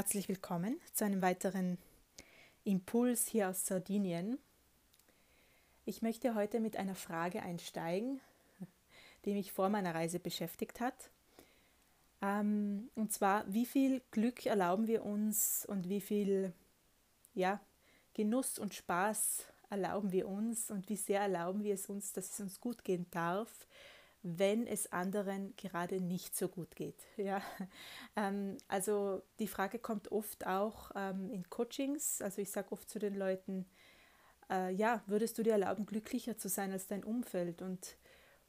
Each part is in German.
Herzlich willkommen zu einem weiteren Impuls hier aus Sardinien. Ich möchte heute mit einer Frage einsteigen, die mich vor meiner Reise beschäftigt hat. Ähm, und zwar, wie viel Glück erlauben wir uns und wie viel ja, Genuss und Spaß erlauben wir uns und wie sehr erlauben wir es uns, dass es uns gut gehen darf, wenn es anderen gerade nicht so gut geht. Ja? Ähm, also die Frage kommt oft auch ähm, in Coachings. Also ich sage oft zu den Leuten, äh, ja, würdest du dir erlauben, glücklicher zu sein als dein Umfeld? Und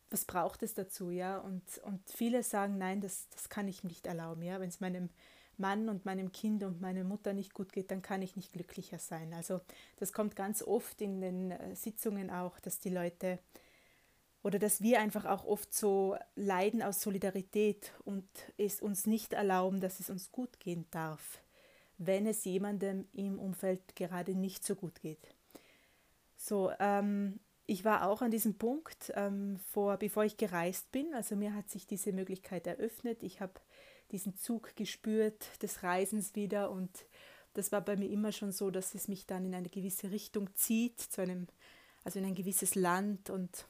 was braucht es dazu? Ja? Und, und viele sagen, nein, das, das kann ich nicht erlauben. Ja? Wenn es meinem Mann und meinem Kind und meiner Mutter nicht gut geht, dann kann ich nicht glücklicher sein. Also das kommt ganz oft in den äh, Sitzungen auch, dass die Leute oder dass wir einfach auch oft so leiden aus Solidarität und es uns nicht erlauben, dass es uns gut gehen darf, wenn es jemandem im Umfeld gerade nicht so gut geht. So, ähm, ich war auch an diesem Punkt, ähm, vor, bevor ich gereist bin. Also mir hat sich diese Möglichkeit eröffnet. Ich habe diesen Zug gespürt des Reisens wieder und das war bei mir immer schon so, dass es mich dann in eine gewisse Richtung zieht, zu einem, also in ein gewisses Land und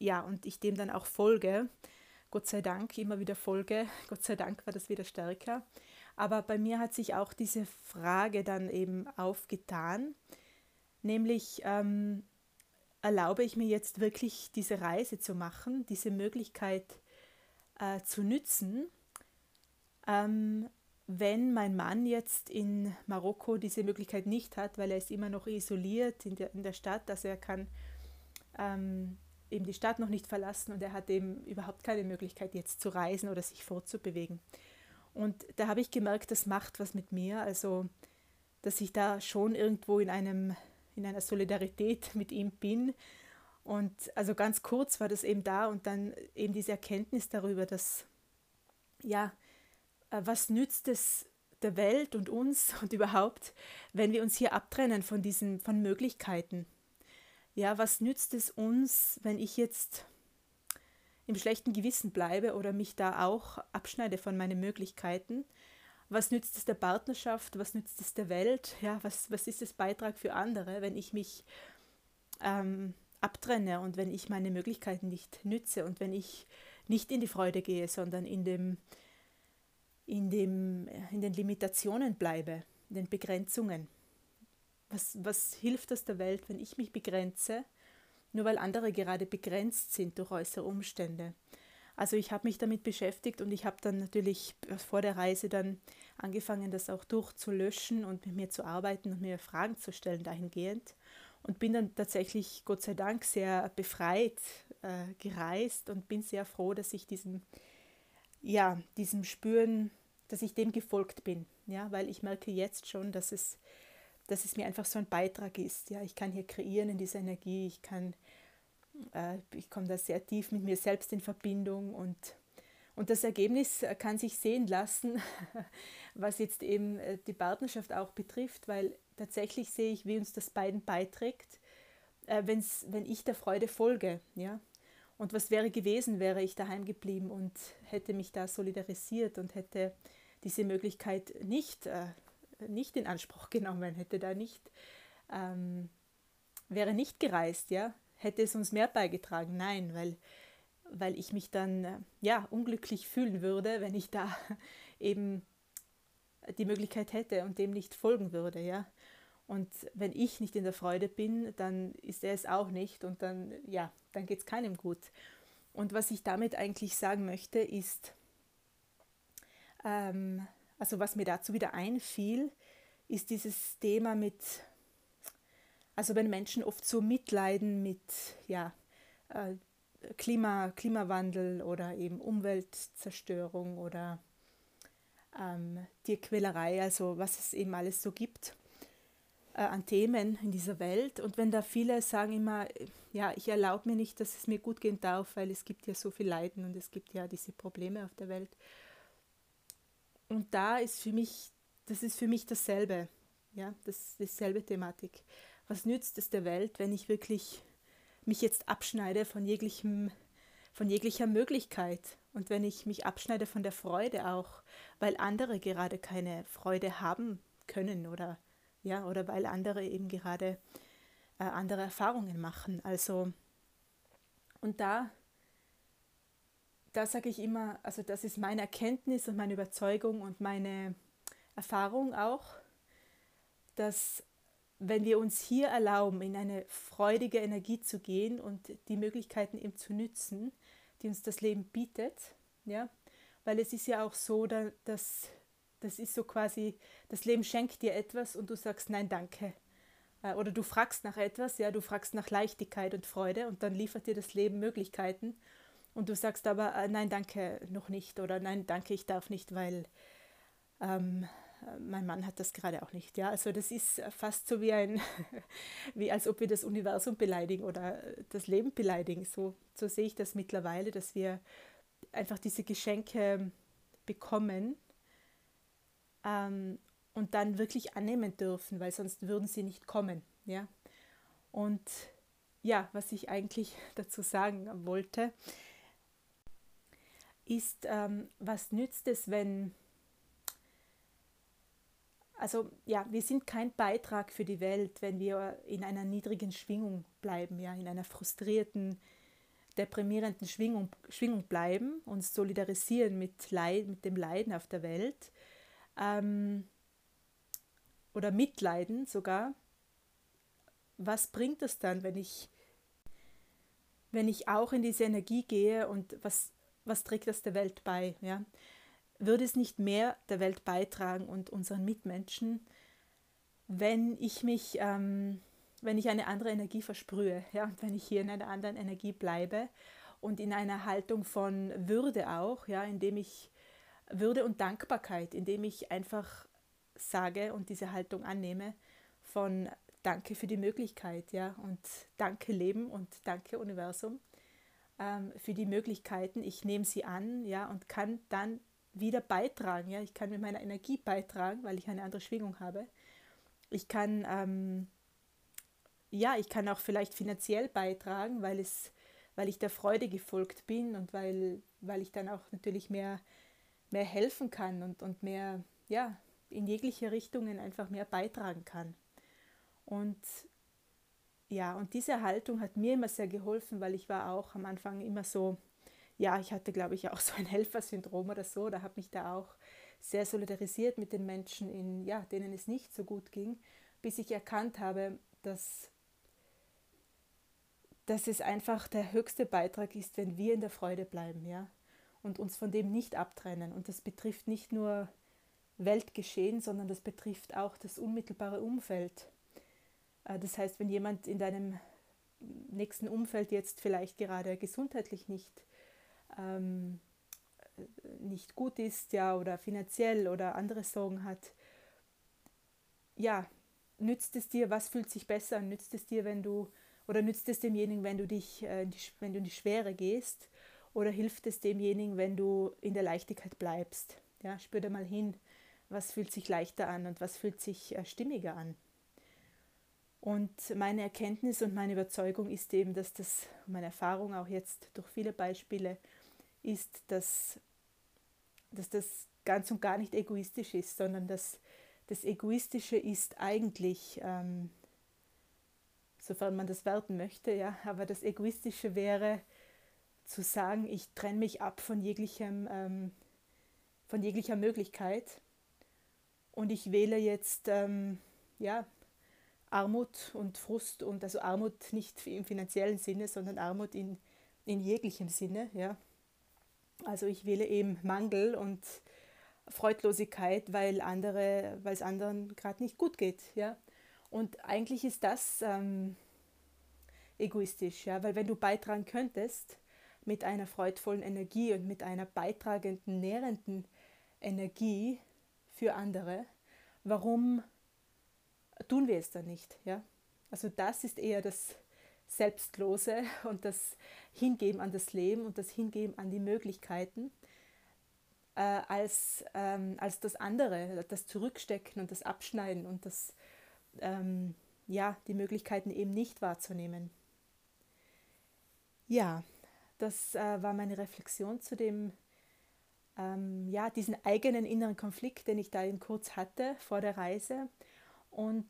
ja, und ich dem dann auch folge. Gott sei Dank immer wieder folge. Gott sei Dank war das wieder stärker. Aber bei mir hat sich auch diese Frage dann eben aufgetan, nämlich ähm, erlaube ich mir jetzt wirklich diese Reise zu machen, diese Möglichkeit äh, zu nützen, ähm, wenn mein Mann jetzt in Marokko diese Möglichkeit nicht hat, weil er ist immer noch isoliert in der, in der Stadt, also er kann ähm, eben die Stadt noch nicht verlassen und er hat eben überhaupt keine Möglichkeit jetzt zu reisen oder sich fortzubewegen. Und da habe ich gemerkt, das macht was mit mir, also dass ich da schon irgendwo in einem in einer Solidarität mit ihm bin. Und also ganz kurz war das eben da und dann eben diese Erkenntnis darüber, dass ja, äh, was nützt es der Welt und uns und überhaupt, wenn wir uns hier abtrennen von diesen von Möglichkeiten, ja, was nützt es uns, wenn ich jetzt im schlechten Gewissen bleibe oder mich da auch abschneide von meinen Möglichkeiten? Was nützt es der Partnerschaft? Was nützt es der Welt? Ja, was, was ist das Beitrag für andere, wenn ich mich ähm, abtrenne und wenn ich meine Möglichkeiten nicht nütze und wenn ich nicht in die Freude gehe, sondern in, dem, in, dem, in den Limitationen bleibe, in den Begrenzungen? Was, was hilft das der Welt, wenn ich mich begrenze, nur weil andere gerade begrenzt sind durch äußere Umstände? Also ich habe mich damit beschäftigt und ich habe dann natürlich vor der Reise dann angefangen, das auch durchzulöschen und mit mir zu arbeiten und mir Fragen zu stellen dahingehend. Und bin dann tatsächlich, Gott sei Dank, sehr befreit äh, gereist und bin sehr froh, dass ich diesem, ja, diesem Spüren, dass ich dem gefolgt bin, ja, weil ich merke jetzt schon, dass es dass es mir einfach so ein Beitrag ist. Ja, ich kann hier kreieren in dieser Energie, ich kann, äh, ich komme da sehr tief mit mir selbst in Verbindung und, und das Ergebnis kann sich sehen lassen, was jetzt eben äh, die Partnerschaft auch betrifft, weil tatsächlich sehe ich, wie uns das beiden beiträgt, äh, wenn's, wenn ich der Freude folge. Ja? Und was wäre gewesen, wäre ich daheim geblieben und hätte mich da solidarisiert und hätte diese Möglichkeit nicht äh, nicht in Anspruch genommen, hätte da nicht, ähm, wäre nicht gereist, ja, hätte es uns mehr beigetragen. Nein, weil, weil ich mich dann äh, ja unglücklich fühlen würde, wenn ich da eben die Möglichkeit hätte und dem nicht folgen würde, ja. Und wenn ich nicht in der Freude bin, dann ist er es auch nicht und dann, ja, dann geht es keinem gut. Und was ich damit eigentlich sagen möchte, ist, ähm, also was mir dazu wieder einfiel, ist dieses Thema mit, also wenn Menschen oft so mitleiden mit ja, äh, Klima, Klimawandel oder eben Umweltzerstörung oder ähm, Tierquälerei, also was es eben alles so gibt äh, an Themen in dieser Welt. Und wenn da viele sagen immer, ja, ich erlaube mir nicht, dass es mir gut gehen darf, weil es gibt ja so viel Leiden und es gibt ja diese Probleme auf der Welt. Und da ist für mich, das ist für mich dasselbe. Ja, das dieselbe Thematik. Was nützt es der Welt, wenn ich wirklich mich jetzt abschneide von jeglichem, von jeglicher Möglichkeit. Und wenn ich mich abschneide von der Freude auch, weil andere gerade keine Freude haben können oder ja, oder weil andere eben gerade äh, andere Erfahrungen machen. Also und da da sage ich immer, also das ist meine Erkenntnis und meine Überzeugung und meine Erfahrung auch, dass wenn wir uns hier erlauben, in eine freudige Energie zu gehen und die Möglichkeiten eben zu nützen, die uns das Leben bietet, ja, weil es ist ja auch so, dass das ist so quasi, das Leben schenkt dir etwas und du sagst nein, danke. Äh, oder du fragst nach etwas, ja, du fragst nach Leichtigkeit und Freude und dann liefert dir das Leben Möglichkeiten und du sagst aber äh, nein, danke noch nicht oder nein, danke, ich darf nicht, weil ähm, mein Mann hat das gerade auch nicht. Ja, also das ist fast so wie ein, wie als ob wir das Universum beleidigen oder das Leben beleidigen. So, so sehe ich das mittlerweile, dass wir einfach diese Geschenke bekommen ähm, und dann wirklich annehmen dürfen, weil sonst würden sie nicht kommen. Ja, und ja, was ich eigentlich dazu sagen wollte, ist, ähm, was nützt es, wenn, also ja, wir sind kein Beitrag für die Welt, wenn wir in einer niedrigen Schwingung bleiben, ja, in einer frustrierten, deprimierenden Schwingung, Schwingung bleiben, uns solidarisieren mit, Leid, mit dem Leiden auf der Welt ähm, oder mitleiden sogar. Was bringt es dann, wenn ich, wenn ich auch in diese Energie gehe und was was trägt das der Welt bei? Ja? Würde es nicht mehr der Welt beitragen und unseren Mitmenschen, wenn ich mich, ähm, wenn ich eine andere Energie versprühe, ja, und wenn ich hier in einer anderen Energie bleibe und in einer Haltung von Würde auch, ja, indem ich Würde und Dankbarkeit, indem ich einfach sage und diese Haltung annehme von Danke für die Möglichkeit, ja, und danke Leben und danke Universum ähm, für die Möglichkeiten. Ich nehme sie an, ja, und kann dann wieder beitragen. Ja, ich kann mit meiner Energie beitragen, weil ich eine andere Schwingung habe. Ich kann, ähm, ja, ich kann auch vielleicht finanziell beitragen, weil es, weil ich der Freude gefolgt bin und weil, weil ich dann auch natürlich mehr, mehr helfen kann und, und mehr, ja, in jegliche Richtungen einfach mehr beitragen kann. Und ja, und diese Haltung hat mir immer sehr geholfen, weil ich war auch am Anfang immer so, ja, ich hatte, glaube ich, auch so ein Helfersyndrom oder so, da habe mich da auch sehr solidarisiert mit den Menschen, in, ja, denen es nicht so gut ging, bis ich erkannt habe, dass, dass es einfach der höchste Beitrag ist, wenn wir in der Freude bleiben, ja, und uns von dem nicht abtrennen. Und das betrifft nicht nur Weltgeschehen, sondern das betrifft auch das unmittelbare Umfeld. Äh, das heißt, wenn jemand in deinem nächsten Umfeld jetzt vielleicht gerade gesundheitlich nicht, ähm, nicht gut ist, ja, oder finanziell oder andere Sorgen hat, ja, nützt es dir, was fühlt sich besser an? Nützt es dir, wenn du, oder nützt es demjenigen, wenn du dich, äh, wenn du in die Schwere gehst? Oder hilft es demjenigen, wenn du in der Leichtigkeit bleibst? Ja, spür da mal hin, was fühlt sich leichter an und was fühlt sich äh, stimmiger an. Und meine Erkenntnis und meine Überzeugung ist eben, dass das, meine Erfahrung auch jetzt durch viele Beispiele, ist, dass, dass das ganz und gar nicht egoistisch ist, sondern dass das Egoistische ist eigentlich, ähm, sofern man das werten möchte, ja, aber das Egoistische wäre zu sagen, ich trenne mich ab von jeglichem, ähm, von jeglicher Möglichkeit und ich wähle jetzt, ähm, ja, Armut und Frust und also Armut nicht im finanziellen Sinne, sondern Armut in, in jeglichem Sinne. Ja. Also ich wähle eben Mangel und Freudlosigkeit, weil andere, weil es anderen gerade nicht gut geht. Ja. Und eigentlich ist das ähm, egoistisch, ja, weil wenn du beitragen könntest mit einer freudvollen Energie und mit einer beitragenden, nährenden Energie für andere, warum tun wir es dann nicht. Ja? Also das ist eher das Selbstlose und das Hingeben an das Leben und das Hingeben an die Möglichkeiten, äh, als, ähm, als das andere, das Zurückstecken und das Abschneiden und das, ähm, ja, die Möglichkeiten eben nicht wahrzunehmen. Ja, das äh, war meine Reflexion zu dem, ähm, ja, diesen eigenen inneren Konflikt, den ich da eben kurz hatte vor der Reise. Und,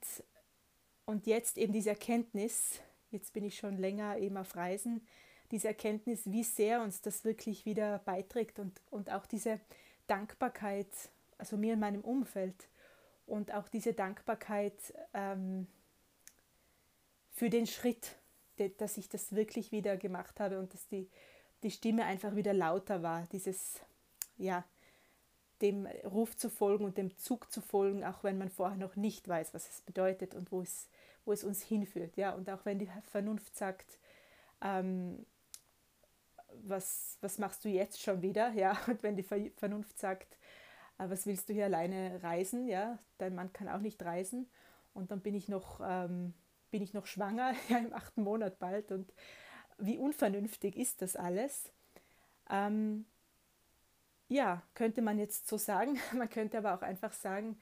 und jetzt eben diese Erkenntnis, jetzt bin ich schon länger eben auf Reisen, diese Erkenntnis, wie sehr uns das wirklich wieder beiträgt und, und auch diese Dankbarkeit, also mir in meinem Umfeld und auch diese Dankbarkeit ähm, für den Schritt, dass ich das wirklich wieder gemacht habe und dass die, die Stimme einfach wieder lauter war, dieses, ja, dem Ruf zu folgen und dem Zug zu folgen, auch wenn man vorher noch nicht weiß, was es bedeutet und wo es, wo es uns hinführt. Ja? Und auch wenn die Vernunft sagt, ähm, was, was machst du jetzt schon wieder? Ja? Und wenn die Vernunft sagt, äh, was willst du hier alleine reisen? Ja? Dein Mann kann auch nicht reisen. Und dann bin ich noch ähm, bin ich noch schwanger, ja, im achten Monat bald. Und wie unvernünftig ist das alles? Ähm, ja, könnte man jetzt so sagen. Man könnte aber auch einfach sagen,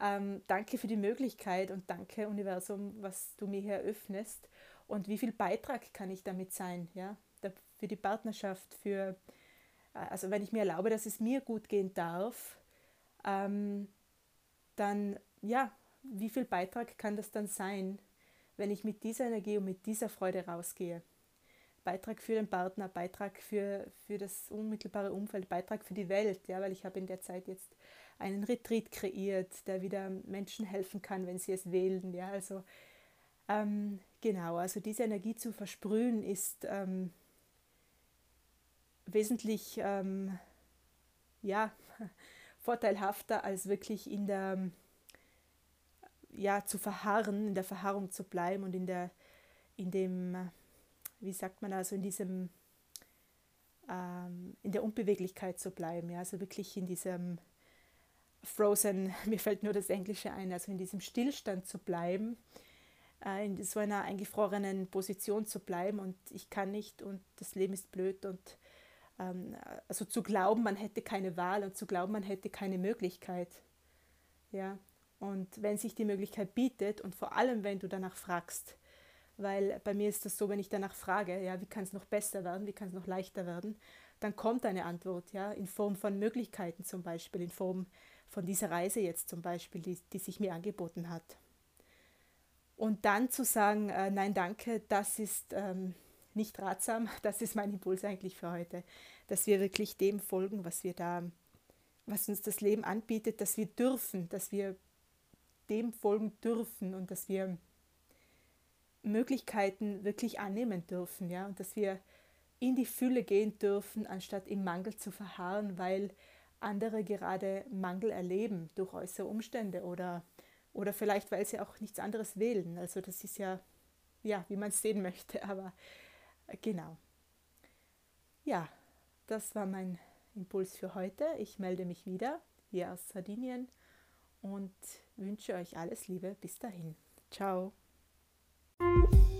ähm, danke für die Möglichkeit und danke Universum, was du mir hier eröffnest. Und wie viel Beitrag kann ich damit sein? Ja? Für die Partnerschaft, für, äh, also wenn ich mir erlaube, dass es mir gut gehen darf, ähm, dann ja, wie viel Beitrag kann das dann sein wenn ich mit dieser Energie und mit dieser Freude rausgehe. Beitrag für den Partner, Beitrag für, für das unmittelbare Umfeld, Beitrag für die Welt, ja, weil ich habe in der Zeit jetzt einen Retreat kreiert, der wieder Menschen helfen kann, wenn sie es wählen. Ja, also ähm, genau, also diese Energie zu versprühen ist ähm, wesentlich ähm, ja, vorteilhafter als wirklich in der ja, zu verharren, in der Verharrung zu bleiben und in der, in dem, wie sagt man also, in diesem, ähm, in der Unbeweglichkeit zu bleiben, ja, also wirklich in diesem Frozen, mir fällt nur das Englische ein, also in diesem Stillstand zu bleiben, äh, in so einer eingefrorenen Position zu bleiben und ich kann nicht und das Leben ist blöd und ähm, also zu glauben, man hätte keine Wahl und zu glauben, man hätte keine Möglichkeit. Ja, und wenn sich die Möglichkeit bietet und vor allem, wenn du danach fragst, weil bei mir ist das so, wenn ich danach frage, ja, wie kann es noch besser werden, wie kann es noch leichter werden, dann kommt eine Antwort, ja, in Form von Möglichkeiten zum Beispiel, in Form von dieser Reise jetzt zum Beispiel, die, die sich mir angeboten hat. Und dann zu sagen, äh, nein, danke, das ist ähm, nicht ratsam, das ist mein Impuls eigentlich für heute, dass wir wirklich dem folgen, was wir da, was uns das Leben anbietet, dass wir dürfen, dass wir dem folgen dürfen und dass wir Möglichkeiten wirklich annehmen dürfen, ja, und dass wir in die Fülle gehen dürfen, anstatt im Mangel zu verharren, weil andere gerade Mangel erleben durch äußere Umstände oder, oder vielleicht, weil sie auch nichts anderes wählen. Also das ist ja, ja, wie man es sehen möchte, aber äh, genau. Ja, das war mein Impuls für heute. Ich melde mich wieder hier aus Sardinien und wünsche euch alles Liebe. Bis dahin. Ciao. Thank you.